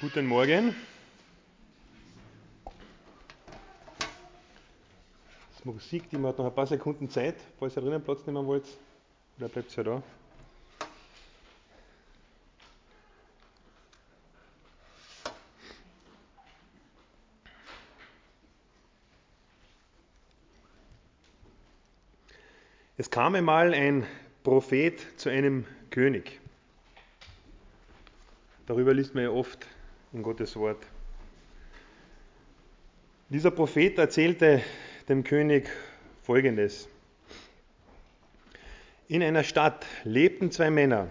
Guten Morgen. Das Musik, die hat noch ein paar Sekunden Zeit, falls ihr drinnen Platz nehmen wollt. Oder bleibt ihr da? Es kam einmal ein Prophet zu einem König. Darüber liest man ja oft in Gottes Wort. Dieser Prophet erzählte dem König Folgendes. In einer Stadt lebten zwei Männer.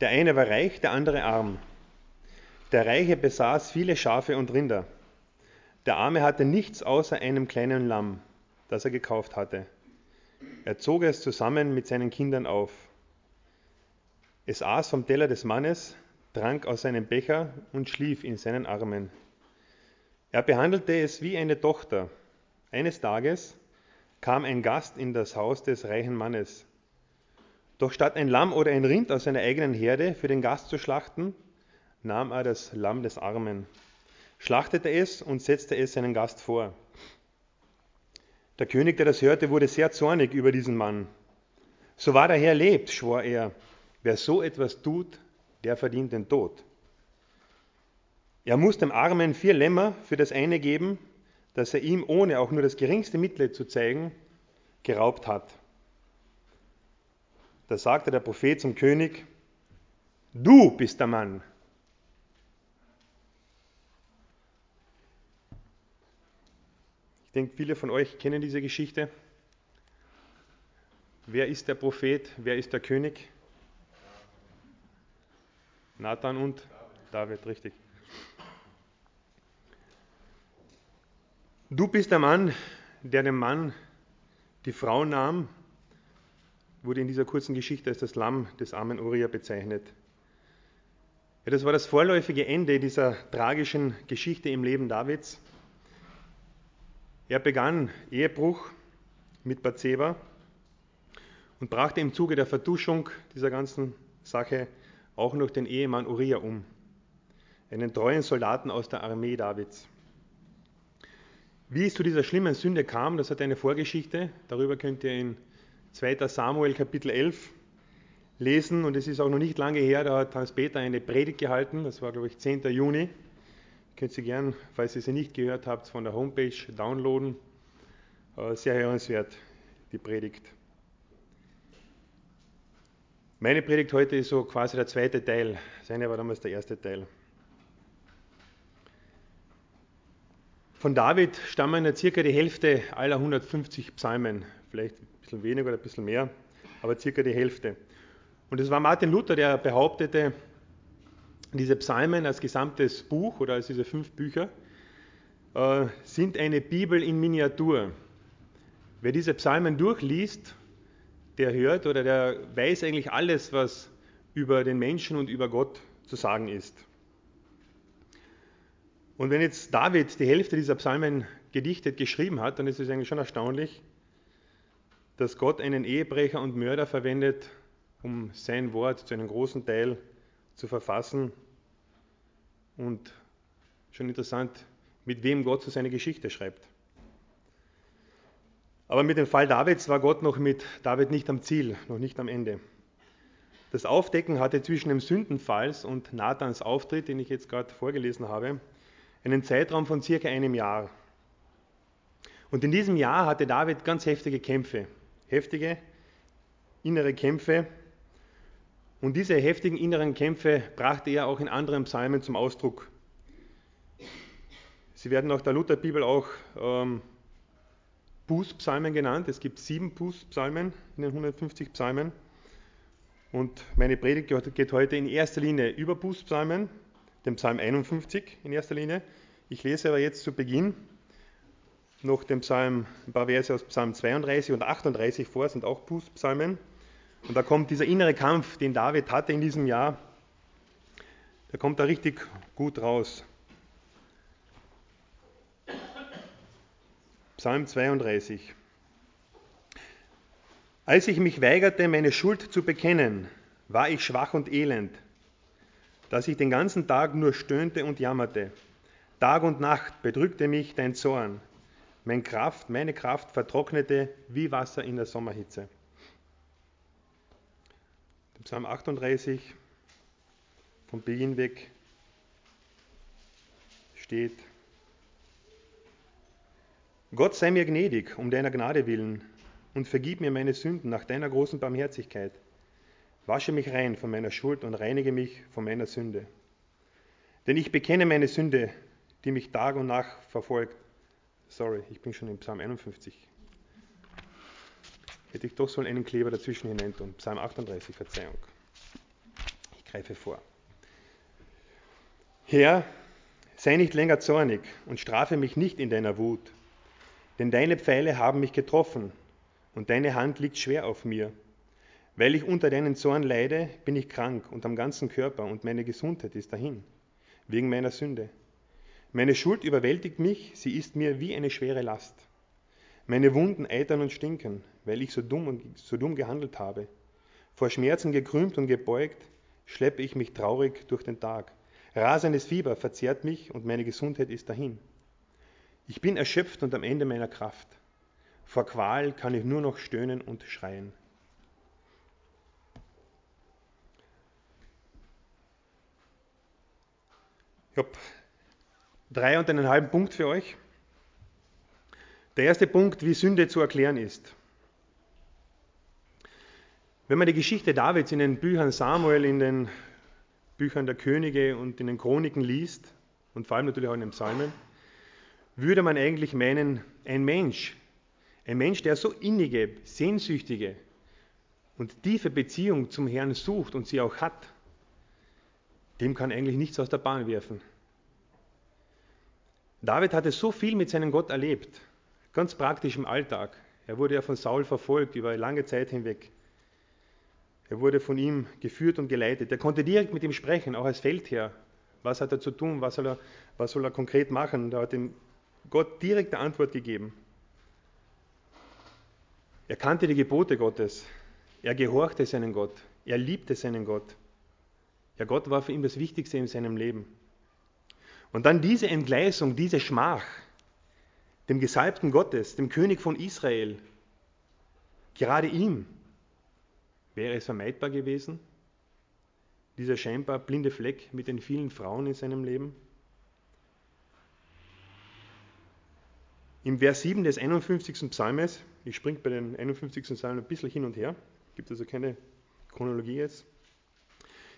Der eine war reich, der andere arm. Der Reiche besaß viele Schafe und Rinder. Der Arme hatte nichts außer einem kleinen Lamm, das er gekauft hatte. Er zog es zusammen mit seinen Kindern auf. Es aß vom Teller des Mannes, trank aus seinem Becher und schlief in seinen Armen. Er behandelte es wie eine Tochter. Eines Tages kam ein Gast in das Haus des reichen Mannes. Doch statt ein Lamm oder ein Rind aus seiner eigenen Herde für den Gast zu schlachten, nahm er das Lamm des Armen, schlachtete es und setzte es seinen Gast vor. Der König, der das hörte, wurde sehr zornig über diesen Mann. So wahr der Herr lebt, schwor er, wer so etwas tut, der verdient den Tod. Er muss dem Armen vier Lämmer für das eine geben, das er ihm, ohne auch nur das geringste Mitleid zu zeigen, geraubt hat. Da sagte der Prophet zum König, du bist der Mann. Ich denke, viele von euch kennen diese Geschichte. Wer ist der Prophet? Wer ist der König? Nathan und David, richtig. Du bist der Mann, der dem Mann die Frau nahm, wurde in dieser kurzen Geschichte als das Lamm des armen Uriah bezeichnet. Ja, das war das vorläufige Ende dieser tragischen Geschichte im Leben Davids. Er begann Ehebruch mit Bathseba und brachte im Zuge der Verduschung dieser ganzen Sache auch noch den Ehemann Uriah um, einen treuen Soldaten aus der Armee Davids. Wie es zu dieser schlimmen Sünde kam, das hat eine Vorgeschichte. Darüber könnt ihr in 2. Samuel Kapitel 11 lesen. Und es ist auch noch nicht lange her, da hat Hans-Peter eine Predigt gehalten. Das war, glaube ich, 10. Juni. Könnt ihr gern, falls ihr sie nicht gehört habt, von der Homepage downloaden. Äh, sehr hörenswert, die Predigt. Meine Predigt heute ist so quasi der zweite Teil. Seine war damals der erste Teil. Von David stammen ja circa die Hälfte aller 150 Psalmen, vielleicht ein bisschen weniger oder ein bisschen mehr, aber circa die Hälfte. Und es war Martin Luther, der behauptete, diese Psalmen als gesamtes Buch oder als diese fünf Bücher äh, sind eine Bibel in Miniatur. Wer diese Psalmen durchliest, der hört oder der weiß eigentlich alles, was über den Menschen und über Gott zu sagen ist. Und wenn jetzt David die Hälfte dieser Psalmen gedichtet geschrieben hat, dann ist es eigentlich schon erstaunlich, dass Gott einen Ehebrecher und Mörder verwendet, um sein Wort zu einem großen Teil zu verfassen. Und schon interessant, mit wem Gott so seine Geschichte schreibt. Aber mit dem Fall Davids war Gott noch mit David nicht am Ziel, noch nicht am Ende. Das Aufdecken hatte zwischen dem Sündenfalls und Nathans Auftritt, den ich jetzt gerade vorgelesen habe, einen Zeitraum von circa einem Jahr. Und in diesem Jahr hatte David ganz heftige Kämpfe, heftige innere Kämpfe. Und diese heftigen inneren Kämpfe brachte er auch in anderen Psalmen zum Ausdruck. Sie werden auch der Lutherbibel auch ähm, Bußpsalmen genannt. Es gibt sieben Bußpsalmen in den 150 Psalmen. Und meine Predigt geht heute in erster Linie über Bußpsalmen, den Psalm 51 in erster Linie. Ich lese aber jetzt zu Beginn noch den Psalm, ein paar Verse aus Psalm 32 und 38 vor, sind auch Bußpsalmen. Und da kommt dieser innere Kampf, den David hatte in diesem Jahr, der kommt da richtig gut raus. Psalm 32. Als ich mich weigerte, meine Schuld zu bekennen, war ich schwach und elend. dass ich den ganzen Tag nur stöhnte und jammerte. Tag und Nacht bedrückte mich dein Zorn. Meine Kraft, meine Kraft vertrocknete wie Wasser in der Sommerhitze. Psalm 38 vom Beginn weg steht, Gott sei mir gnädig um deiner Gnade willen und vergib mir meine Sünden nach deiner großen Barmherzigkeit. Wasche mich rein von meiner Schuld und reinige mich von meiner Sünde. Denn ich bekenne meine Sünde, die mich Tag und Nacht verfolgt. Sorry, ich bin schon im Psalm 51. Hätte ich doch so einen Kleber dazwischen hinein tun. Psalm 38, Verzeihung. Ich greife vor. Herr, sei nicht länger zornig und strafe mich nicht in deiner Wut, denn deine Pfeile haben mich getroffen und deine Hand liegt schwer auf mir. Weil ich unter deinen Zorn leide, bin ich krank und am ganzen Körper und meine Gesundheit ist dahin, wegen meiner Sünde. Meine Schuld überwältigt mich, sie ist mir wie eine schwere Last. Meine Wunden eitern und stinken, weil ich so dumm und so dumm gehandelt habe. Vor Schmerzen gekrümmt und gebeugt, schleppe ich mich traurig durch den Tag. Rasendes Fieber verzehrt mich und meine Gesundheit ist dahin. Ich bin erschöpft und am Ende meiner Kraft. Vor Qual kann ich nur noch stöhnen und schreien. Ich habe drei und einen halben Punkt für euch. Der erste Punkt, wie Sünde zu erklären ist. Wenn man die Geschichte Davids in den Büchern Samuel, in den Büchern der Könige und in den Chroniken liest, und vor allem natürlich auch in den Psalmen, würde man eigentlich meinen, ein Mensch, ein Mensch, der so innige, sehnsüchtige und tiefe Beziehung zum Herrn sucht und sie auch hat, dem kann eigentlich nichts aus der Bahn werfen. David hatte so viel mit seinem Gott erlebt, ganz praktisch im Alltag. Er wurde ja von Saul verfolgt über lange Zeit hinweg. Er wurde von ihm geführt und geleitet. Er konnte direkt mit ihm sprechen, auch als Feldherr. Was hat er zu tun? Was soll er, was soll er konkret machen? Da hat ihm Gott direkte Antwort gegeben. Er kannte die Gebote Gottes. Er gehorchte seinen Gott. Er liebte seinen Gott. Ja, Gott war für ihn das Wichtigste in seinem Leben. Und dann diese Entgleisung, diese Schmach, dem Gesalbten Gottes, dem König von Israel, gerade ihm, wäre es vermeidbar gewesen, dieser scheinbar blinde Fleck mit den vielen Frauen in seinem Leben? Im Vers 7 des 51. Psalmes, ich springe bei den 51. Psalmen ein bisschen hin und her, gibt also keine Chronologie jetzt.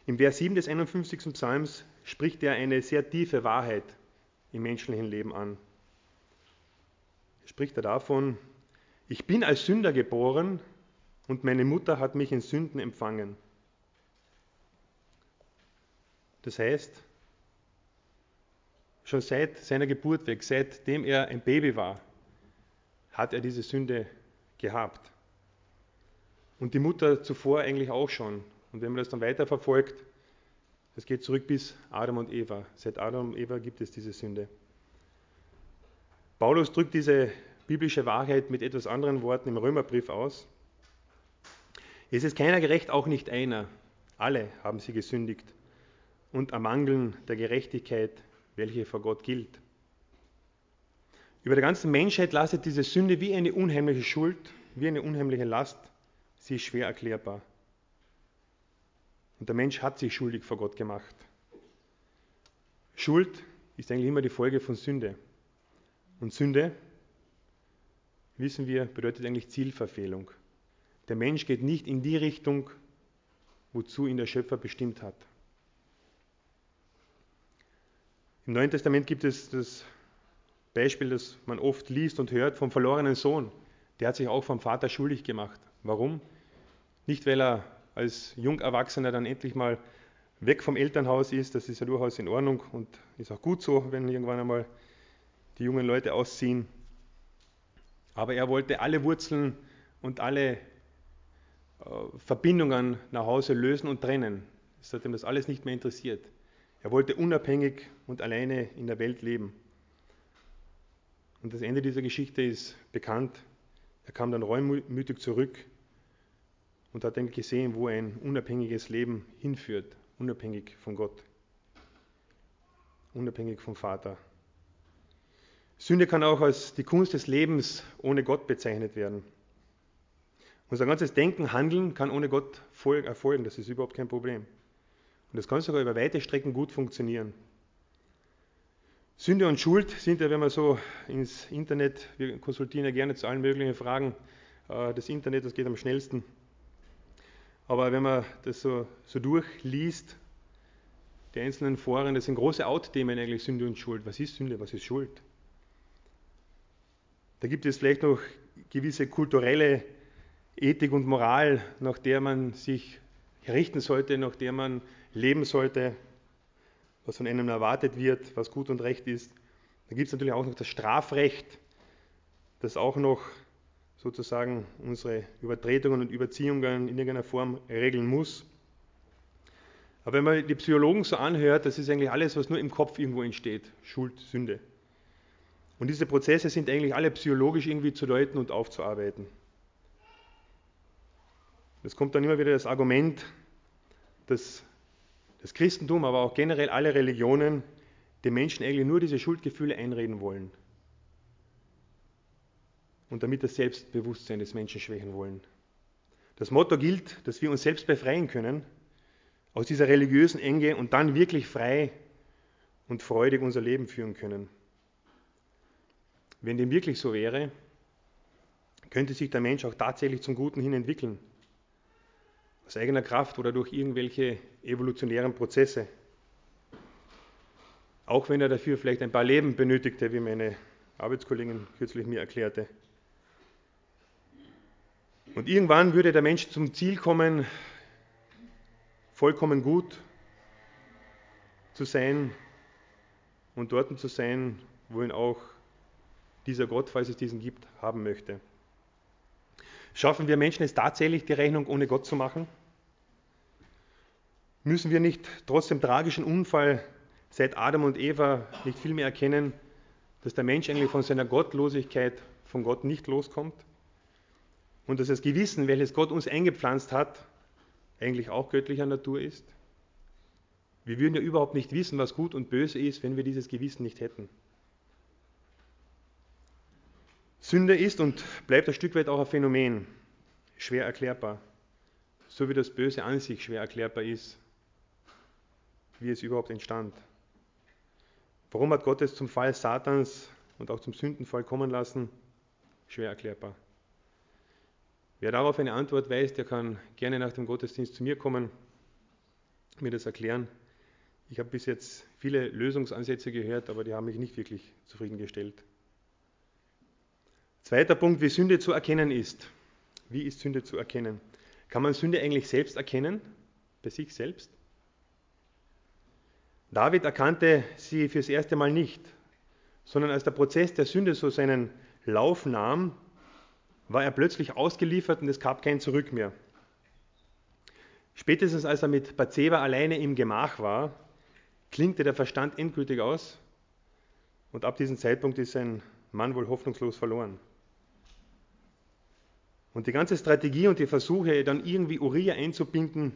Im Vers 7 des 51. Psalms spricht er eine sehr tiefe Wahrheit im menschlichen Leben an. Spricht er davon, ich bin als Sünder geboren und meine Mutter hat mich in Sünden empfangen. Das heißt, schon seit seiner Geburt weg, seitdem er ein Baby war, hat er diese Sünde gehabt. Und die Mutter zuvor eigentlich auch schon. Und wenn man das dann weiterverfolgt, das geht zurück bis Adam und Eva. Seit Adam und Eva gibt es diese Sünde. Paulus drückt diese biblische Wahrheit mit etwas anderen Worten im Römerbrief aus. Es ist keiner gerecht, auch nicht einer. Alle haben sie gesündigt und ermangeln der Gerechtigkeit, welche vor Gott gilt. Über der ganzen Menschheit lastet diese Sünde wie eine unheimliche Schuld, wie eine unheimliche Last. Sie ist schwer erklärbar. Und der Mensch hat sich schuldig vor Gott gemacht. Schuld ist eigentlich immer die Folge von Sünde. Und Sünde, wissen wir, bedeutet eigentlich Zielverfehlung. Der Mensch geht nicht in die Richtung, wozu ihn der Schöpfer bestimmt hat. Im Neuen Testament gibt es das Beispiel, das man oft liest und hört, vom verlorenen Sohn. Der hat sich auch vom Vater schuldig gemacht. Warum? Nicht, weil er als Jungerwachsener dann endlich mal weg vom Elternhaus ist, das ist ja durchaus in Ordnung und ist auch gut so, wenn irgendwann einmal die jungen Leute ausziehen. Aber er wollte alle Wurzeln und alle äh, Verbindungen nach Hause lösen und trennen. Es hat ihm das alles nicht mehr interessiert. Er wollte unabhängig und alleine in der Welt leben. Und das Ende dieser Geschichte ist bekannt. Er kam dann reumütig zurück und hat dann gesehen, wo ein unabhängiges Leben hinführt, unabhängig von Gott. unabhängig vom Vater. Sünde kann auch als die Kunst des Lebens ohne Gott bezeichnet werden. Unser ganzes Denken, Handeln kann ohne Gott erfolgen, das ist überhaupt kein Problem. Und das kann sogar über weite Strecken gut funktionieren. Sünde und Schuld sind ja, wenn man so ins Internet, wir konsultieren ja gerne zu allen möglichen Fragen, äh, das Internet, das geht am schnellsten. Aber wenn man das so, so durchliest, die einzelnen Foren, das sind große Outthemen eigentlich, Sünde und Schuld. Was ist Sünde, was ist Schuld? Da gibt es vielleicht noch gewisse kulturelle Ethik und Moral, nach der man sich richten sollte, nach der man leben sollte, was von einem erwartet wird, was gut und recht ist. Da gibt es natürlich auch noch das Strafrecht, das auch noch sozusagen unsere Übertretungen und Überziehungen in irgendeiner Form regeln muss. Aber wenn man die Psychologen so anhört, das ist eigentlich alles, was nur im Kopf irgendwo entsteht. Schuld, Sünde. Und diese Prozesse sind eigentlich alle psychologisch irgendwie zu deuten und aufzuarbeiten. Es kommt dann immer wieder das Argument, dass das Christentum, aber auch generell alle Religionen den Menschen eigentlich nur diese Schuldgefühle einreden wollen und damit das Selbstbewusstsein des Menschen schwächen wollen. Das Motto gilt, dass wir uns selbst befreien können aus dieser religiösen Enge und dann wirklich frei und freudig unser Leben führen können. Wenn dem wirklich so wäre, könnte sich der Mensch auch tatsächlich zum Guten hin entwickeln. Aus eigener Kraft oder durch irgendwelche evolutionären Prozesse. Auch wenn er dafür vielleicht ein paar Leben benötigte, wie meine Arbeitskollegin kürzlich mir erklärte. Und irgendwann würde der Mensch zum Ziel kommen, vollkommen gut zu sein und dort zu sein, wo ihn auch dieser Gott, falls es diesen gibt, haben möchte. Schaffen wir Menschen es tatsächlich, die Rechnung ohne Gott zu machen? Müssen wir nicht trotz dem tragischen Unfall seit Adam und Eva nicht viel mehr erkennen, dass der Mensch eigentlich von seiner Gottlosigkeit von Gott nicht loskommt? und dass das Gewissen, welches Gott uns eingepflanzt hat, eigentlich auch göttlicher Natur ist? Wir würden ja überhaupt nicht wissen, was gut und böse ist, wenn wir dieses Gewissen nicht hätten. Sünde ist und bleibt ein Stück weit auch ein Phänomen, schwer erklärbar, so wie das Böse an sich schwer erklärbar ist, wie es überhaupt entstand. Warum hat Gott es zum Fall Satans und auch zum Sündenfall kommen lassen? Schwer erklärbar. Wer darauf eine Antwort weiß, der kann gerne nach dem Gottesdienst zu mir kommen, mir das erklären. Ich habe bis jetzt viele Lösungsansätze gehört, aber die haben mich nicht wirklich zufriedengestellt. Zweiter Punkt, wie Sünde zu erkennen ist. Wie ist Sünde zu erkennen? Kann man Sünde eigentlich selbst erkennen? Bei sich selbst? David erkannte sie fürs erste Mal nicht, sondern als der Prozess der Sünde so seinen Lauf nahm, war er plötzlich ausgeliefert und es gab kein Zurück mehr. Spätestens als er mit Bathseba alleine im Gemach war, klingte der Verstand endgültig aus und ab diesem Zeitpunkt ist sein Mann wohl hoffnungslos verloren. Und die ganze Strategie und die Versuche, dann irgendwie Uriah einzubinden,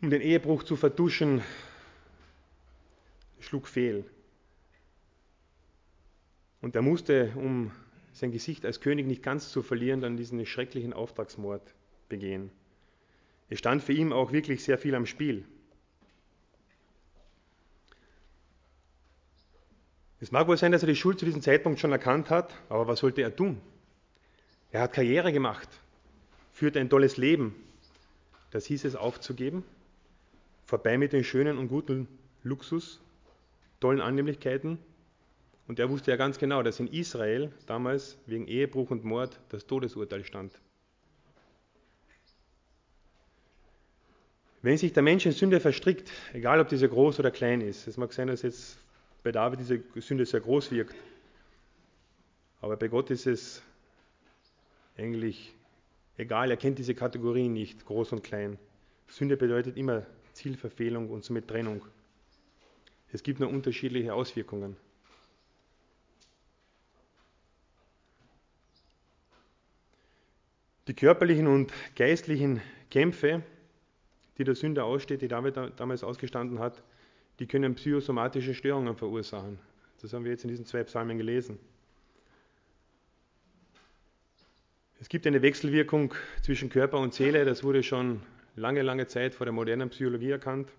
um den Ehebruch zu vertuschen, schlug fehl. Und er musste, um sein Gesicht als König nicht ganz zu verlieren, dann diesen schrecklichen Auftragsmord begehen. Es stand für ihn auch wirklich sehr viel am Spiel. Es mag wohl sein, dass er die Schuld zu diesem Zeitpunkt schon erkannt hat, aber was sollte er tun? Er hat Karriere gemacht, führte ein tolles Leben. Das hieß es aufzugeben, vorbei mit den schönen und guten Luxus, tollen Annehmlichkeiten und er wusste ja ganz genau, dass in Israel damals wegen Ehebruch und Mord das Todesurteil stand. Wenn sich der Mensch in Sünde verstrickt, egal ob diese groß oder klein ist, es mag sein, dass jetzt bei David diese Sünde sehr groß wirkt, aber bei Gott ist es eigentlich egal, er kennt diese Kategorien nicht, groß und klein. Sünde bedeutet immer Zielverfehlung und somit Trennung. Es gibt nur unterschiedliche Auswirkungen. Die körperlichen und geistlichen Kämpfe, die der Sünder aussteht, die David damals ausgestanden hat, die können psychosomatische Störungen verursachen. Das haben wir jetzt in diesen zwei Psalmen gelesen. Es gibt eine Wechselwirkung zwischen Körper und Seele, das wurde schon lange, lange Zeit vor der modernen Psychologie erkannt.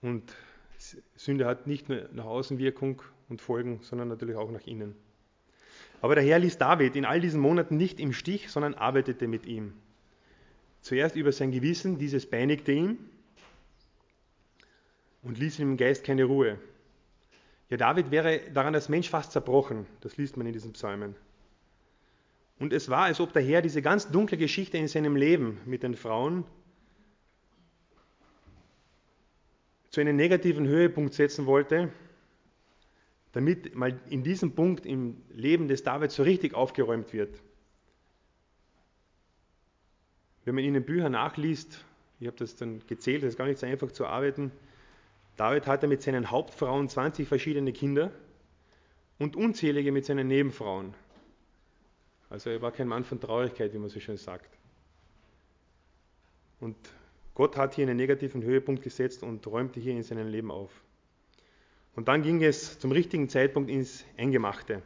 Und Sünde hat nicht nur nach außen Wirkung und Folgen, sondern natürlich auch nach innen. Aber der Herr ließ David in all diesen Monaten nicht im Stich, sondern arbeitete mit ihm. Zuerst über sein Gewissen, dieses peinigte ihn und ließ ihm im Geist keine Ruhe. Ja, David wäre daran als Mensch fast zerbrochen, das liest man in diesen Psalmen. Und es war, als ob der Herr diese ganz dunkle Geschichte in seinem Leben mit den Frauen zu einem negativen Höhepunkt setzen wollte, damit mal in diesem Punkt im Leben des David so richtig aufgeräumt wird. Wenn man in den Büchern nachliest, ich habe das dann gezählt, das ist gar nicht so einfach zu arbeiten, David hatte mit seinen Hauptfrauen 20 verschiedene Kinder und unzählige mit seinen Nebenfrauen. Also er war kein Mann von Traurigkeit, wie man so schön sagt. Und Gott hat hier einen negativen Höhepunkt gesetzt und räumte hier in seinem Leben auf. Und dann ging es zum richtigen Zeitpunkt ins Eingemachte.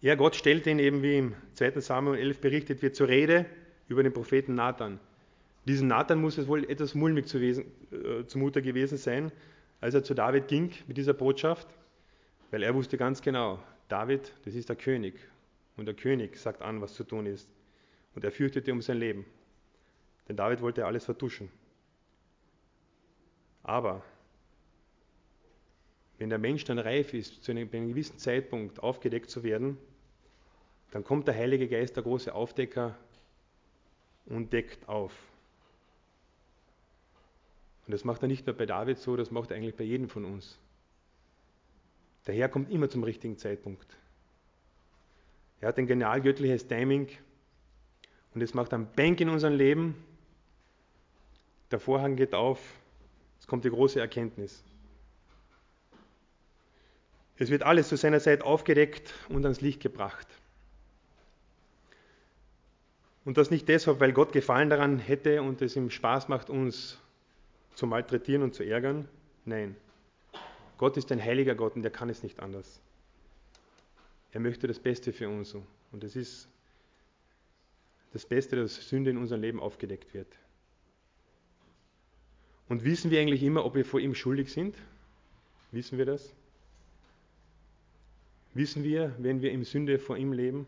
Ja, Gott stellte ihn eben, wie im 2. Samuel 11 berichtet wird, zur Rede über den Propheten Nathan. Diesem Nathan muss es wohl etwas mulmig zu wesen, äh, zumute gewesen sein, als er zu David ging mit dieser Botschaft, weil er wusste ganz genau, David, das ist der König. Und der König sagt an, was zu tun ist. Und er fürchtete um sein Leben. Denn David wollte alles vertuschen. Aber wenn der Mensch dann reif ist, zu einem, einem gewissen Zeitpunkt aufgedeckt zu werden, dann kommt der Heilige Geist, der große Aufdecker, und deckt auf. Und das macht er nicht nur bei David so, das macht er eigentlich bei jedem von uns. Der Herr kommt immer zum richtigen Zeitpunkt. Er hat ein genial göttliches Timing und es macht einen Bank in unserem Leben der Vorhang geht auf, es kommt die große Erkenntnis. Es wird alles zu seiner Zeit aufgedeckt und ans Licht gebracht. Und das nicht deshalb, weil Gott Gefallen daran hätte und es ihm Spaß macht, uns zu malträtieren und zu ärgern. Nein. Gott ist ein heiliger Gott und der kann es nicht anders. Er möchte das Beste für uns. Und es ist das Beste, dass Sünde in unserem Leben aufgedeckt wird. Und wissen wir eigentlich immer, ob wir vor ihm schuldig sind? Wissen wir das? Wissen wir, wenn wir im Sünde vor ihm leben?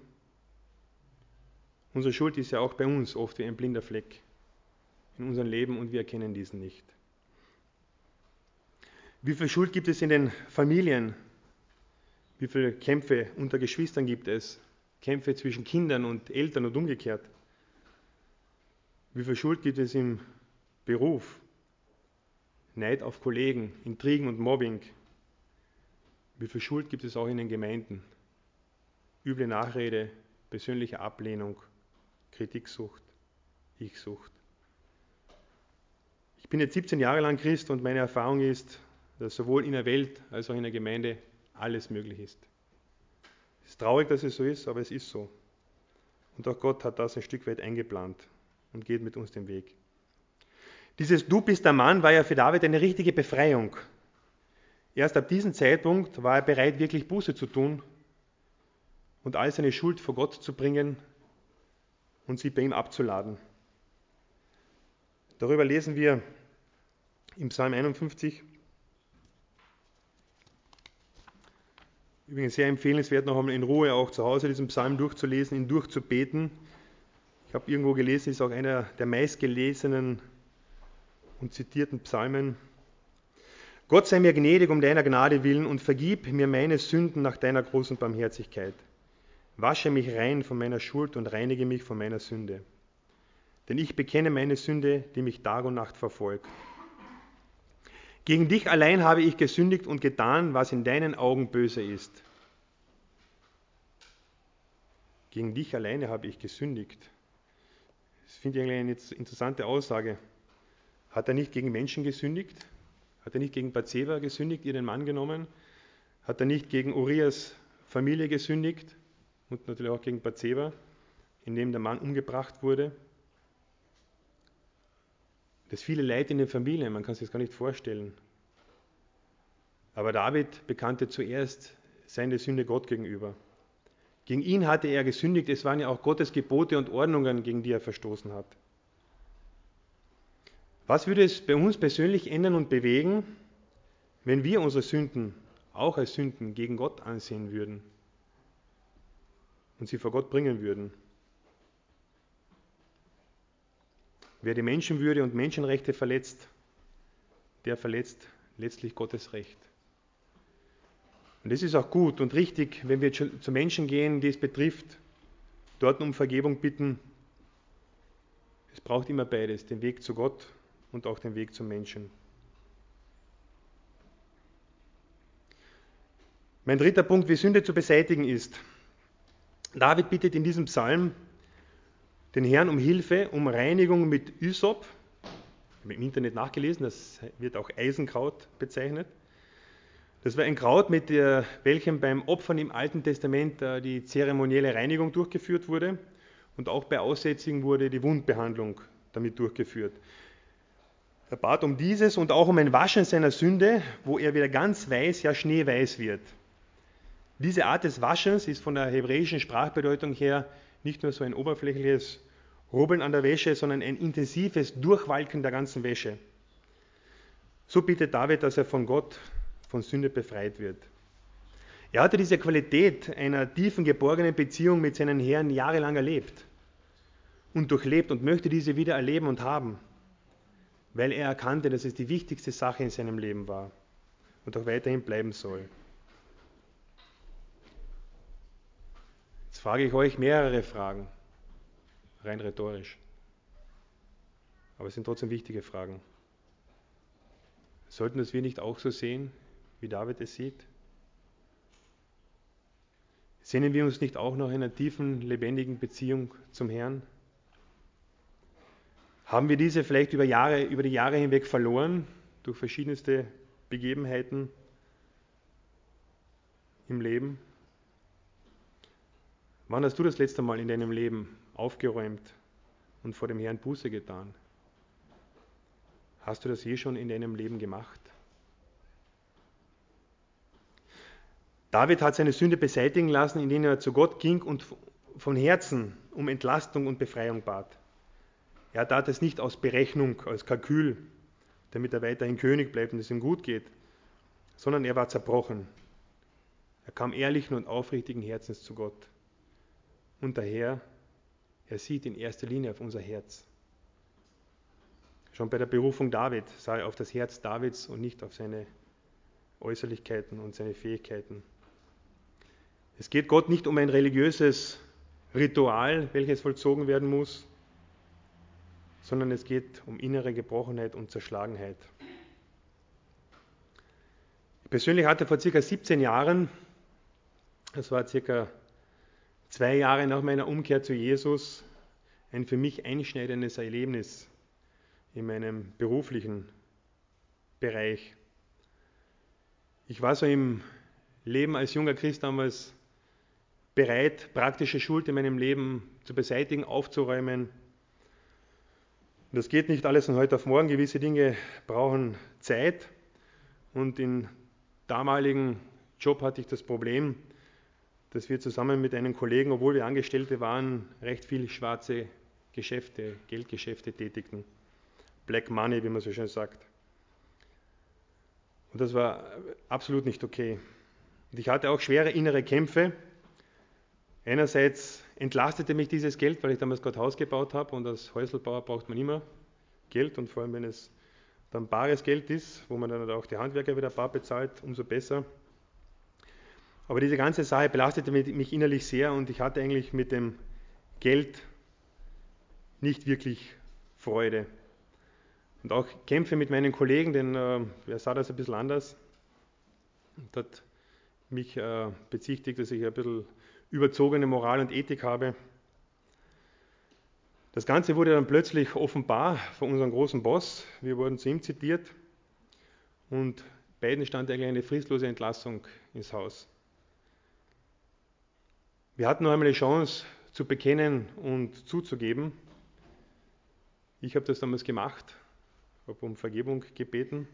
Unsere Schuld ist ja auch bei uns oft wie ein blinder Fleck in unserem Leben und wir erkennen diesen nicht. Wie viel Schuld gibt es in den Familien? Wie viele Kämpfe unter Geschwistern gibt es? Kämpfe zwischen Kindern und Eltern und umgekehrt? Wie viel Schuld gibt es im Beruf? Neid auf Kollegen, Intrigen und Mobbing. Wie viel Schuld gibt es auch in den Gemeinden? Üble Nachrede, persönliche Ablehnung, Kritiksucht, Ichsucht. Ich bin jetzt 17 Jahre lang Christ und meine Erfahrung ist, dass sowohl in der Welt als auch in der Gemeinde alles möglich ist. Es ist traurig, dass es so ist, aber es ist so. Und auch Gott hat das ein Stück weit eingeplant und geht mit uns den Weg. Dieses Du bist der Mann war ja für David eine richtige Befreiung. Erst ab diesem Zeitpunkt war er bereit, wirklich Buße zu tun und all seine Schuld vor Gott zu bringen und sie bei ihm abzuladen. Darüber lesen wir im Psalm 51. Übrigens sehr empfehlenswert, noch einmal in Ruhe auch zu Hause diesen Psalm durchzulesen, ihn durchzubeten. Ich habe irgendwo gelesen, ist auch einer der meistgelesenen und zitierten Psalmen. Gott sei mir gnädig um deiner Gnade willen und vergib mir meine Sünden nach deiner großen Barmherzigkeit. Wasche mich rein von meiner Schuld und reinige mich von meiner Sünde. Denn ich bekenne meine Sünde, die mich Tag und Nacht verfolgt. Gegen dich allein habe ich gesündigt und getan, was in deinen Augen böse ist. Gegen dich alleine habe ich gesündigt. Das finde ich eigentlich eine interessante Aussage. Hat er nicht gegen Menschen gesündigt? Hat er nicht gegen Bathseba gesündigt, ihren Mann genommen? Hat er nicht gegen Urias Familie gesündigt? Und natürlich auch gegen Bathseba, in dem der Mann umgebracht wurde? Das viele Leid in den Familien, man kann sich das gar nicht vorstellen. Aber David bekannte zuerst seine Sünde Gott gegenüber. Gegen ihn hatte er gesündigt, es waren ja auch Gottes Gebote und Ordnungen, gegen die er verstoßen hat. Was würde es bei uns persönlich ändern und bewegen, wenn wir unsere Sünden auch als Sünden gegen Gott ansehen würden und sie vor Gott bringen würden? Wer die Menschenwürde und Menschenrechte verletzt, der verletzt letztlich Gottes Recht. Und es ist auch gut und richtig, wenn wir zu Menschen gehen, die es betrifft, dort um Vergebung bitten. Es braucht immer beides, den Weg zu Gott und auch den Weg zum Menschen. Mein dritter Punkt, wie Sünde zu beseitigen ist. David bittet in diesem Psalm den Herrn um Hilfe, um Reinigung mit Ysop. Ich habe im Internet nachgelesen, das wird auch Eisenkraut bezeichnet. Das war ein Kraut, mit welchem beim Opfern im Alten Testament äh, die zeremonielle Reinigung durchgeführt wurde und auch bei Aussätzigen wurde die Wundbehandlung damit durchgeführt. Er bat um dieses und auch um ein Waschen seiner Sünde, wo er wieder ganz weiß, ja schneeweiß wird. Diese Art des Waschens ist von der hebräischen Sprachbedeutung her nicht nur so ein oberflächliches Rubbeln an der Wäsche, sondern ein intensives Durchwalken der ganzen Wäsche. So bittet David, dass er von Gott, von Sünde befreit wird. Er hatte diese Qualität einer tiefen, geborgenen Beziehung mit seinen Herren jahrelang erlebt und durchlebt und möchte diese wieder erleben und haben weil er erkannte, dass es die wichtigste Sache in seinem Leben war und auch weiterhin bleiben soll. Frage ich euch mehrere Fragen, rein rhetorisch, aber es sind trotzdem wichtige Fragen. Sollten das wir nicht auch so sehen, wie David es sieht? Sehnen wir uns nicht auch nach einer tiefen, lebendigen Beziehung zum Herrn? Haben wir diese vielleicht über, Jahre, über die Jahre hinweg verloren durch verschiedenste Begebenheiten im Leben? Wann hast du das letzte Mal in deinem Leben aufgeräumt und vor dem Herrn Buße getan? Hast du das je schon in deinem Leben gemacht? David hat seine Sünde beseitigen lassen, indem er zu Gott ging und von Herzen um Entlastung und Befreiung bat. Er tat es nicht aus Berechnung, als Kalkül, damit er weiterhin König bleibt und es ihm gut geht, sondern er war zerbrochen. Er kam ehrlichen und aufrichtigen Herzens zu Gott. Und daher, er sieht in erster Linie auf unser Herz. Schon bei der Berufung David sah er auf das Herz Davids und nicht auf seine Äußerlichkeiten und seine Fähigkeiten. Es geht Gott nicht um ein religiöses Ritual, welches vollzogen werden muss, sondern es geht um innere Gebrochenheit und Zerschlagenheit. Ich persönlich hatte vor circa 17 Jahren, das war circa zwei Jahre nach meiner Umkehr zu Jesus, ein für mich einschneidendes Erlebnis in meinem beruflichen Bereich. Ich war so im Leben als junger Christ damals bereit, praktische Schuld in meinem Leben zu beseitigen, aufzuräumen, das geht nicht alles von heute auf morgen. Gewisse Dinge brauchen Zeit. Und im damaligen Job hatte ich das Problem, dass wir zusammen mit einem Kollegen, obwohl wir Angestellte waren, recht viel schwarze Geschäfte, Geldgeschäfte tätigten. Black Money, wie man so schön sagt. Und das war absolut nicht okay. Und ich hatte auch schwere innere Kämpfe. Einerseits entlastete mich dieses Geld, weil ich damals gerade Haus gebaut habe und als Häuselbauer braucht man immer Geld und vor allem, wenn es dann bares Geld ist, wo man dann auch die Handwerker wieder bar bezahlt, umso besser. Aber diese ganze Sache belastete mich innerlich sehr und ich hatte eigentlich mit dem Geld nicht wirklich Freude. Und auch Kämpfe mit meinen Kollegen, denn äh, er sah das ein bisschen anders und hat mich äh, bezichtigt, dass ich ein bisschen überzogene Moral und Ethik habe. Das Ganze wurde dann plötzlich offenbar von unserem großen Boss. Wir wurden zu ihm zitiert und beiden stand eigentlich eine fristlose Entlassung ins Haus. Wir hatten noch einmal die Chance zu bekennen und zuzugeben. Ich habe das damals gemacht habe um Vergebung gebeten.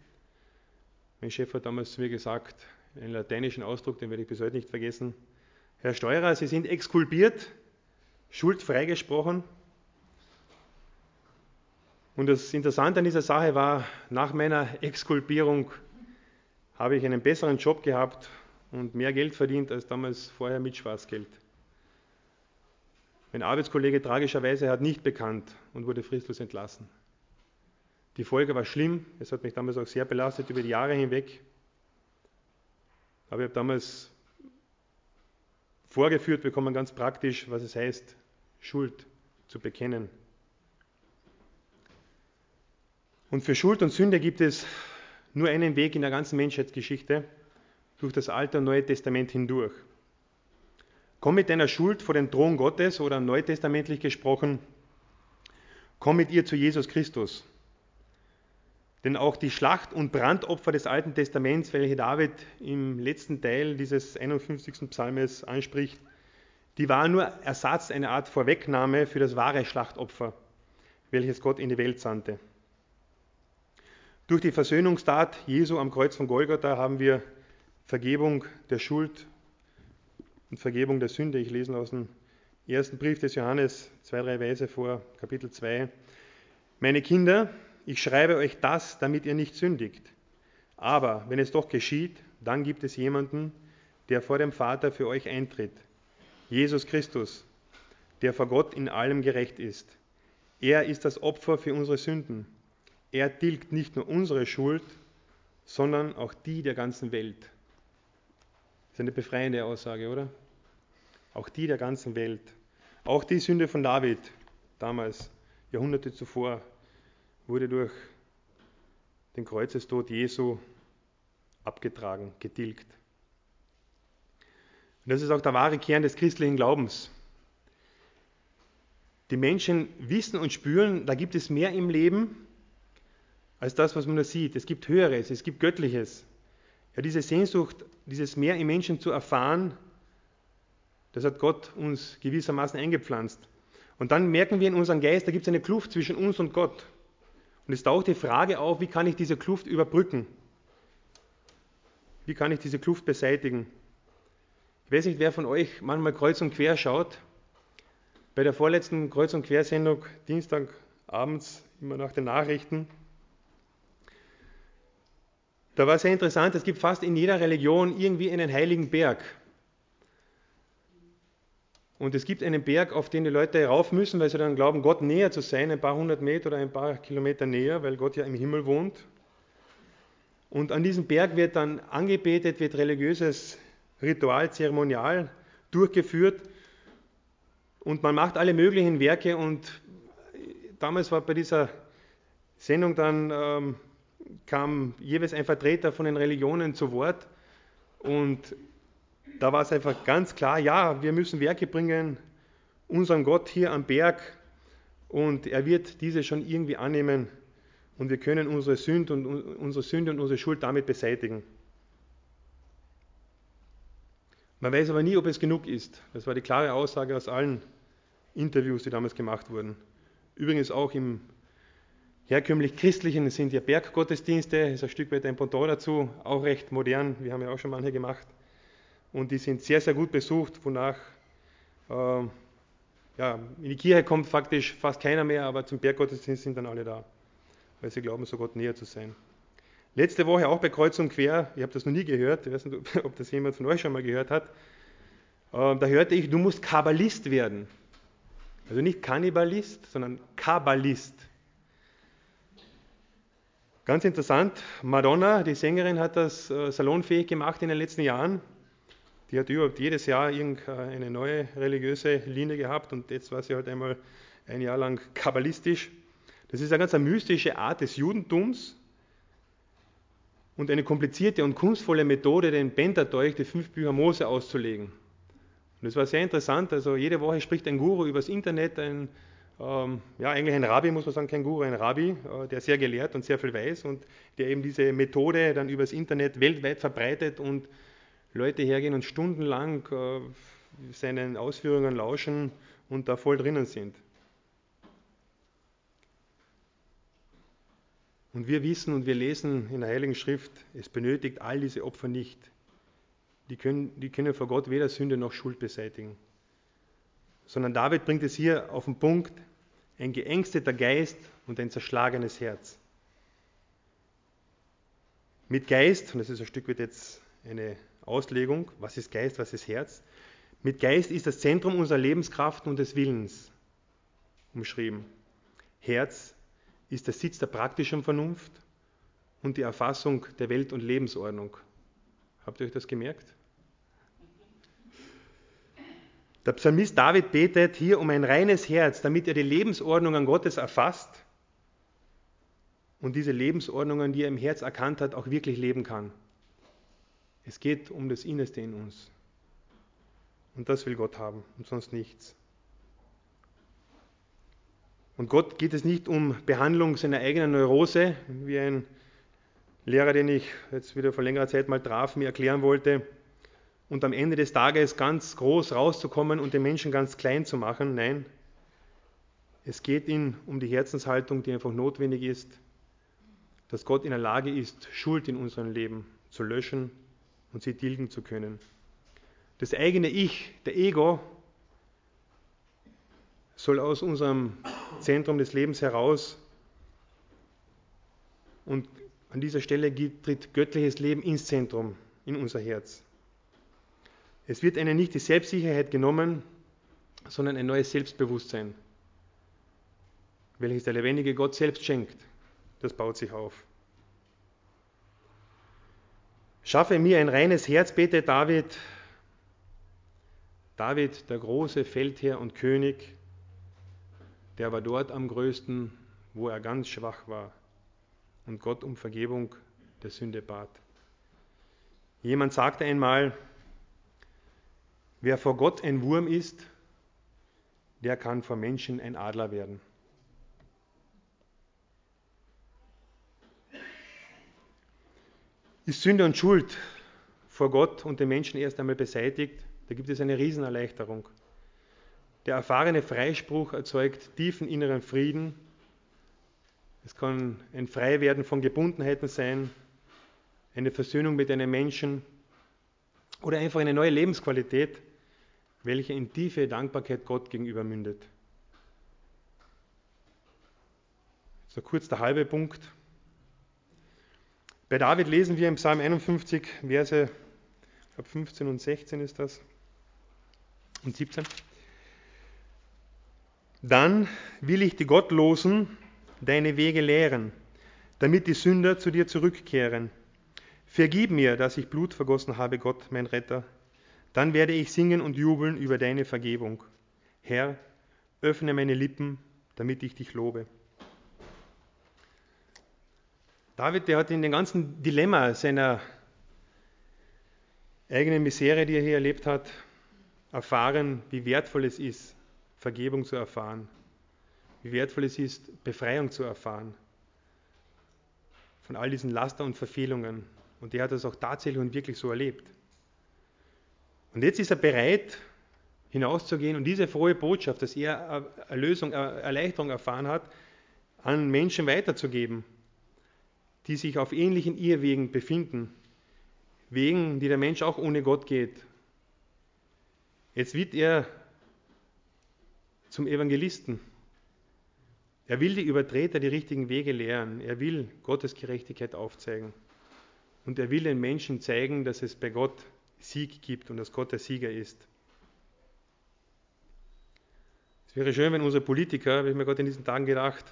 Mein Chef hat damals zu mir gesagt, einen lateinischen Ausdruck, den werde ich bis heute nicht vergessen. Herr Steurer, Sie sind exkulpiert, schuldfrei gesprochen. Und das Interessante an dieser Sache war, nach meiner Exkulpierung habe ich einen besseren Job gehabt und mehr Geld verdient als damals vorher mit Schwarzgeld. Mein Arbeitskollege tragischerweise hat nicht bekannt und wurde fristlos entlassen. Die Folge war schlimm, es hat mich damals auch sehr belastet über die Jahre hinweg. Aber ich habe damals vorgeführt bekommen, ganz praktisch, was es heißt, Schuld zu bekennen. Und für Schuld und Sünde gibt es nur einen Weg in der ganzen Menschheitsgeschichte, durch das Alte und Neue Testament hindurch. Komm mit deiner Schuld vor den Thron Gottes oder neutestamentlich gesprochen, komm mit ihr zu Jesus Christus. Denn auch die Schlacht- und Brandopfer des Alten Testaments, welche David im letzten Teil dieses 51. Psalmes anspricht, die waren nur Ersatz, eine Art Vorwegnahme für das wahre Schlachtopfer, welches Gott in die Welt sandte. Durch die Versöhnungstat Jesu am Kreuz von Golgatha haben wir Vergebung der Schuld und Vergebung der Sünde. Ich lese aus dem ersten Brief des Johannes zwei, drei Weise vor, Kapitel 2. Meine Kinder, ich schreibe euch das, damit ihr nicht sündigt. Aber wenn es doch geschieht, dann gibt es jemanden, der vor dem Vater für euch eintritt. Jesus Christus, der vor Gott in allem gerecht ist. Er ist das Opfer für unsere Sünden. Er tilgt nicht nur unsere Schuld, sondern auch die der ganzen Welt. Das ist eine befreiende Aussage, oder? Auch die der ganzen Welt. Auch die Sünde von David damals, Jahrhunderte zuvor, wurde durch den Kreuzestod Jesu abgetragen, getilgt. Und das ist auch der wahre Kern des christlichen Glaubens. Die Menschen wissen und spüren, da gibt es mehr im Leben als das, was man nur sieht. Es gibt Höheres, es gibt Göttliches. Ja, diese Sehnsucht, dieses Mehr im Menschen zu erfahren, das hat Gott uns gewissermaßen eingepflanzt. Und dann merken wir in unserem Geist, da gibt es eine Kluft zwischen uns und Gott. Und es taucht die Frage auf, wie kann ich diese Kluft überbrücken? Wie kann ich diese Kluft beseitigen? Ich weiß nicht, wer von euch manchmal kreuz und quer schaut. Bei der vorletzten Kreuz- und Quersendung, Dienstagabends, immer nach den Nachrichten, da war sehr interessant, es gibt fast in jeder Religion irgendwie einen heiligen Berg. Und es gibt einen Berg, auf den die Leute rauf müssen, weil sie dann glauben, Gott näher zu sein, ein paar hundert Meter oder ein paar Kilometer näher, weil Gott ja im Himmel wohnt. Und an diesem Berg wird dann angebetet, wird religiöses Ritual, Zeremonial durchgeführt und man macht alle möglichen Werke. Und damals war bei dieser Sendung dann, ähm, kam jeweils ein Vertreter von den Religionen zu Wort und da war es einfach ganz klar, ja, wir müssen Werke bringen, unserem Gott hier am Berg und er wird diese schon irgendwie annehmen und wir können unsere Sünde und unsere Sünde und unsere Schuld damit beseitigen. Man weiß aber nie, ob es genug ist. Das war die klare Aussage aus allen Interviews, die damals gemacht wurden. Übrigens auch im herkömmlich christlichen sind ja Berggottesdienste, ist ein Stück weit ein Pendant dazu, auch recht modern. Wir haben ja auch schon manche gemacht und die sind sehr, sehr gut besucht, wonach äh, ja, in die Kirche kommt faktisch fast keiner mehr, aber zum Berggottesdienst sind dann alle da, weil sie glauben, so Gott näher zu sein. Letzte Woche auch bei Kreuz und Quer, ich habe das noch nie gehört, ich weiß nicht, ob das jemand von euch schon mal gehört hat, äh, da hörte ich, du musst Kabbalist werden. Also nicht Kannibalist, sondern Kabbalist. Ganz interessant, Madonna, die Sängerin, hat das äh, salonfähig gemacht in den letzten Jahren. Die hat überhaupt jedes Jahr irgendeine neue religiöse Linie gehabt und jetzt war sie halt einmal ein Jahr lang kabbalistisch. Das ist eine ganz mystische Art des Judentums und eine komplizierte und kunstvolle Methode, den Pentateuch, die fünf Bücher Mose, auszulegen. Und das war sehr interessant. Also jede Woche spricht ein Guru übers Internet, ein, ähm, ja eigentlich ein Rabbi, muss man sagen, kein Guru, ein Rabbi, äh, der sehr gelehrt und sehr viel weiß und der eben diese Methode dann übers Internet weltweit verbreitet und Leute hergehen und stundenlang äh, seinen Ausführungen lauschen und da voll drinnen sind. Und wir wissen und wir lesen in der Heiligen Schrift, es benötigt all diese Opfer nicht. Die können, die können vor Gott weder Sünde noch Schuld beseitigen. Sondern David bringt es hier auf den Punkt, ein geängsteter Geist und ein zerschlagenes Herz. Mit Geist, und das ist ein Stück weit jetzt eine Auslegung, was ist Geist, was ist Herz? Mit Geist ist das Zentrum unserer Lebenskraft und des Willens umschrieben. Herz ist der Sitz der praktischen Vernunft und die Erfassung der Welt- und Lebensordnung. Habt ihr euch das gemerkt? Der Psalmist David betet hier um ein reines Herz, damit er die Lebensordnungen Gottes erfasst und diese Lebensordnungen, die er im Herz erkannt hat, auch wirklich leben kann. Es geht um das Innerste in uns. Und das will Gott haben und sonst nichts. Und Gott geht es nicht um Behandlung seiner eigenen Neurose, wie ein Lehrer, den ich jetzt wieder vor längerer Zeit mal traf, mir erklären wollte, und am Ende des Tages ganz groß rauszukommen und den Menschen ganz klein zu machen. Nein, es geht ihm um die Herzenshaltung, die einfach notwendig ist, dass Gott in der Lage ist, Schuld in unserem Leben zu löschen und sie tilgen zu können. Das eigene Ich, der Ego, soll aus unserem Zentrum des Lebens heraus und an dieser Stelle tritt göttliches Leben ins Zentrum, in unser Herz. Es wird ihnen nicht die Selbstsicherheit genommen, sondern ein neues Selbstbewusstsein, welches der lebendige Gott selbst schenkt. Das baut sich auf. Schaffe mir ein reines Herz, betet David. David, der große Feldherr und König, der war dort am größten, wo er ganz schwach war und Gott um Vergebung der Sünde bat. Jemand sagte einmal, Wer vor Gott ein Wurm ist, der kann vor Menschen ein Adler werden. Ist Sünde und Schuld vor Gott und den Menschen erst einmal beseitigt, da gibt es eine Riesenerleichterung. Der erfahrene Freispruch erzeugt tiefen inneren Frieden. Es kann ein Freiwerden von Gebundenheiten sein, eine Versöhnung mit einem Menschen oder einfach eine neue Lebensqualität welche in tiefe Dankbarkeit Gott gegenüber mündet. So kurz der halbe Punkt. Bei David lesen wir im Psalm 51, Verse ab 15 und 16 ist das und 17. Dann will ich die Gottlosen deine Wege lehren, damit die Sünder zu dir zurückkehren. Vergib mir, dass ich Blut vergossen habe, Gott, mein Retter, dann werde ich singen und jubeln über deine Vergebung. Herr, öffne meine Lippen, damit ich dich lobe. David, der hat in dem ganzen Dilemma seiner eigenen Misere, die er hier erlebt hat, erfahren, wie wertvoll es ist, Vergebung zu erfahren, wie wertvoll es ist, Befreiung zu erfahren von all diesen Laster und Verfehlungen. Und er hat das auch tatsächlich und wirklich so erlebt. Und jetzt ist er bereit, hinauszugehen und diese frohe Botschaft, dass er Erlösung, Erleichterung erfahren hat, an Menschen weiterzugeben, die sich auf ähnlichen Irrwegen befinden, Wegen, die der Mensch auch ohne Gott geht. Jetzt wird er zum Evangelisten. Er will die Übertreter die richtigen Wege lehren. Er will Gottes Gerechtigkeit aufzeigen. Und er will den Menschen zeigen, dass es bei Gott Sieg gibt und dass Gott der Sieger ist. Es wäre schön, wenn unsere Politiker, habe ich mir gerade in diesen Tagen gedacht,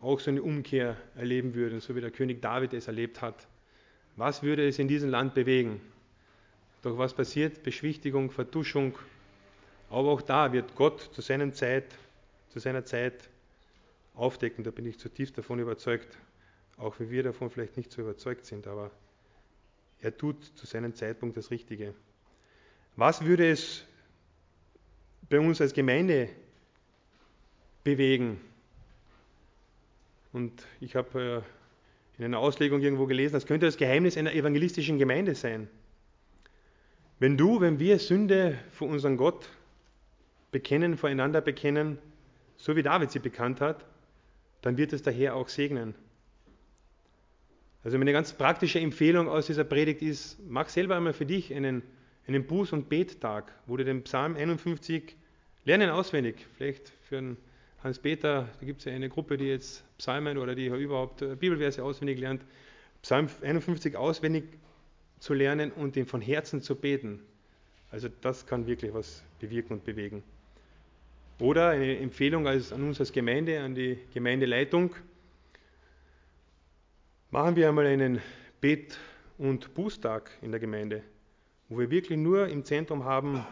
auch so eine Umkehr erleben würden, so wie der König David es erlebt hat. Was würde es in diesem Land bewegen? Doch was passiert? Beschwichtigung, Vertuschung. Aber auch da wird Gott zu, seiner Zeit, zu seiner Zeit aufdecken. Da bin ich zutiefst davon überzeugt, auch wenn wir davon vielleicht nicht so überzeugt sind. Aber er tut zu seinem Zeitpunkt das Richtige. Was würde es bei uns als Gemeinde bewegen? Und ich habe äh, in einer Auslegung irgendwo gelesen, das könnte das Geheimnis einer evangelistischen Gemeinde sein. Wenn du, wenn wir Sünde vor unseren Gott bekennen, voreinander bekennen, so wie David sie bekannt hat, dann wird es daher auch segnen. Also meine ganz praktische Empfehlung aus dieser Predigt ist, mach selber einmal für dich einen, einen Buß- und Bettag, wo du den Psalm 51 lernen auswendig. Vielleicht für einen Hans-Peter, da gibt es ja eine Gruppe, die jetzt Psalmen oder die überhaupt äh, Bibelverse auswendig lernt. Psalm 51 auswendig zu lernen und ihn von Herzen zu beten. Also das kann wirklich was bewirken und bewegen. Oder eine Empfehlung als, an uns als Gemeinde, an die Gemeindeleitung. Machen wir einmal einen Bet- und Bußtag in der Gemeinde, wo wir wirklich nur im Zentrum haben,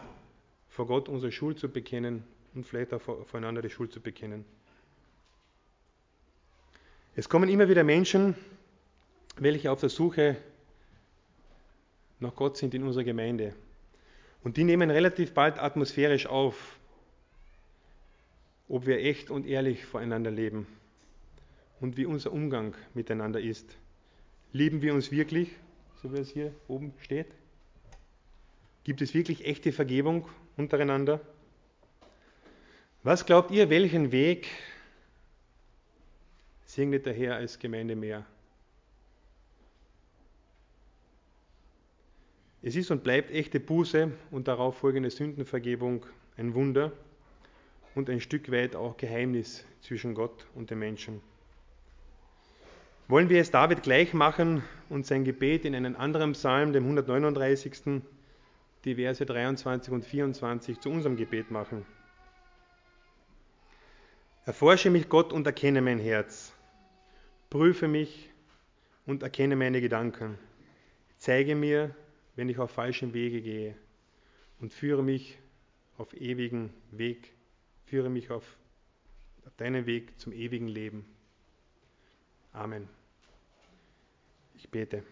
vor Gott unsere Schuld zu bekennen und vielleicht auch voreinander die Schuld zu bekennen. Es kommen immer wieder Menschen, welche auf der Suche nach Gott sind in unserer Gemeinde. Und die nehmen relativ bald atmosphärisch auf, ob wir echt und ehrlich voreinander leben und wie unser Umgang miteinander ist. Lieben wir uns wirklich, so wie es hier oben steht? Gibt es wirklich echte Vergebung untereinander? Was glaubt ihr, welchen Weg segnet der Herr als Gemeinde mehr? Es ist und bleibt echte Buße und darauf folgende Sündenvergebung ein Wunder und ein Stück weit auch Geheimnis zwischen Gott und den Menschen. Wollen wir es David gleich machen und sein Gebet in einem anderen Psalm, dem 139., die Verse 23 und 24 zu unserem Gebet machen? Erforsche mich, Gott, und erkenne mein Herz. Prüfe mich und erkenne meine Gedanken. Zeige mir, wenn ich auf falschem Wege gehe und führe mich auf ewigen Weg, führe mich auf, auf deinen Weg zum ewigen Leben. Amen. Ich bete.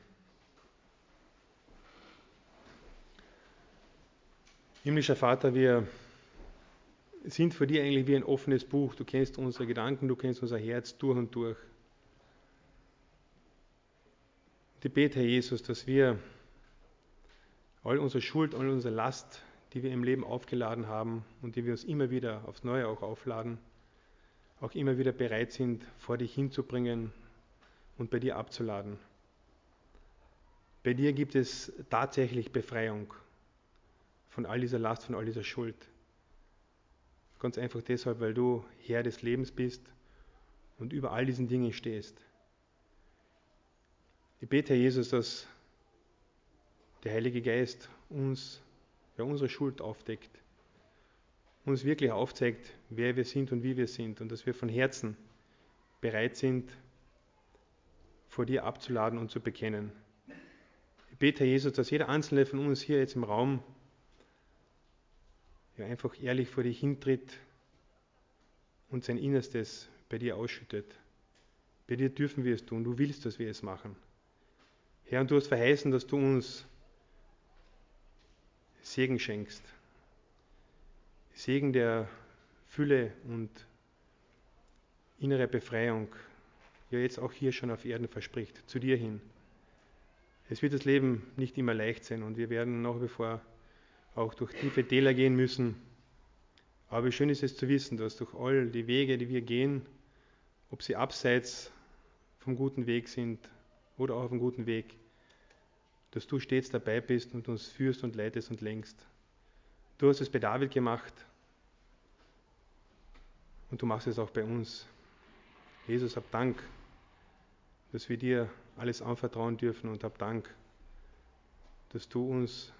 Himmlischer Vater, wir sind vor dir eigentlich wie ein offenes Buch. Du kennst unsere Gedanken, du kennst unser Herz durch und durch. Ich bete, Herr Jesus, dass wir all unsere Schuld, all unsere Last, die wir im Leben aufgeladen haben und die wir uns immer wieder aufs Neue auch aufladen, auch immer wieder bereit sind, vor dich hinzubringen und bei dir abzuladen. Bei dir gibt es tatsächlich Befreiung von all dieser Last, von all dieser Schuld. Ganz einfach deshalb, weil du Herr des Lebens bist und über all diesen Dingen stehst. Ich bete, Herr Jesus, dass der Heilige Geist uns ja, unsere Schuld aufdeckt, uns wirklich aufzeigt, wer wir sind und wie wir sind und dass wir von Herzen bereit sind, vor dir abzuladen und zu bekennen. Ich bete, Herr Jesus, dass jeder einzelne von uns hier jetzt im Raum ja, einfach ehrlich vor dich hintritt und sein Innerstes bei dir ausschüttet. Bei dir dürfen wir es tun. Du willst, dass wir es machen. Herr, und du hast verheißen, dass du uns Segen schenkst. Segen der Fülle und innere Befreiung, ja jetzt auch hier schon auf Erden verspricht, zu dir hin. Es wird das Leben nicht immer leicht sein und wir werden nach wie vor auch durch tiefe Täler gehen müssen. Aber wie schön ist es zu wissen, dass durch all die Wege, die wir gehen, ob sie abseits vom guten Weg sind oder auch auf dem guten Weg, dass du stets dabei bist und uns führst und leitest und lenkst. Du hast es bei David gemacht und du machst es auch bei uns. Jesus, hab Dank, dass wir dir alles anvertrauen dürfen und hab Dank, dass du uns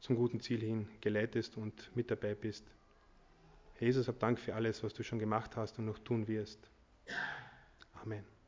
zum guten Ziel hin geleitest und mit dabei bist. Jesus, hab Dank für alles, was du schon gemacht hast und noch tun wirst. Amen.